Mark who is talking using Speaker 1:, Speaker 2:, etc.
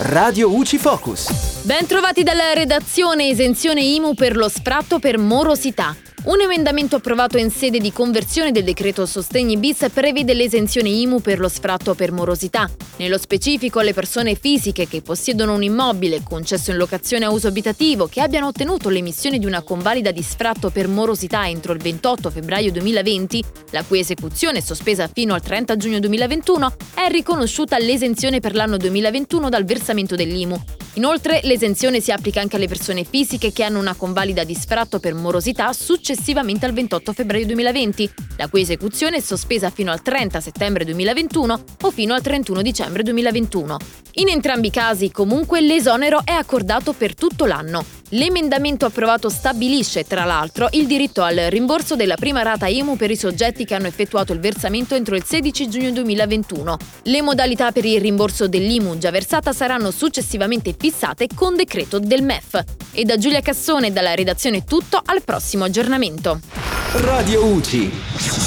Speaker 1: Radio UCI Focus.
Speaker 2: Ben trovati dalla redazione esenzione IMU per lo sfratto per morosità. Un emendamento approvato in sede di conversione del decreto Sostegni bis prevede l'esenzione IMU per lo sfratto per morosità. Nello specifico, le persone fisiche che possiedono un immobile concesso in locazione a uso abitativo che abbiano ottenuto l'emissione di una convalida di sfratto per morosità entro il 28 febbraio 2020, la cui esecuzione è sospesa fino al 30 giugno 2021, è riconosciuta l'esenzione per l'anno 2021 dal versamento dell'IMU. Inoltre, l'esenzione si applica anche alle persone fisiche che hanno una convalida di sfratto per morosità successivamente al 28 febbraio 2020, la cui esecuzione è sospesa fino al 30 settembre 2021 o fino al 31 dicembre 2021. In entrambi i casi, comunque, l'esonero è accordato per tutto l'anno. L'emendamento approvato stabilisce, tra l'altro, il diritto al rimborso della prima rata IMU per i soggetti che hanno effettuato il versamento entro il 16 giugno 2021. Le modalità per il rimborso dell'IMU già versata saranno successivamente fissate con decreto del MEF. E da Giulia Cassone dalla redazione tutto al prossimo aggiornamento.
Speaker 1: Radio UCI.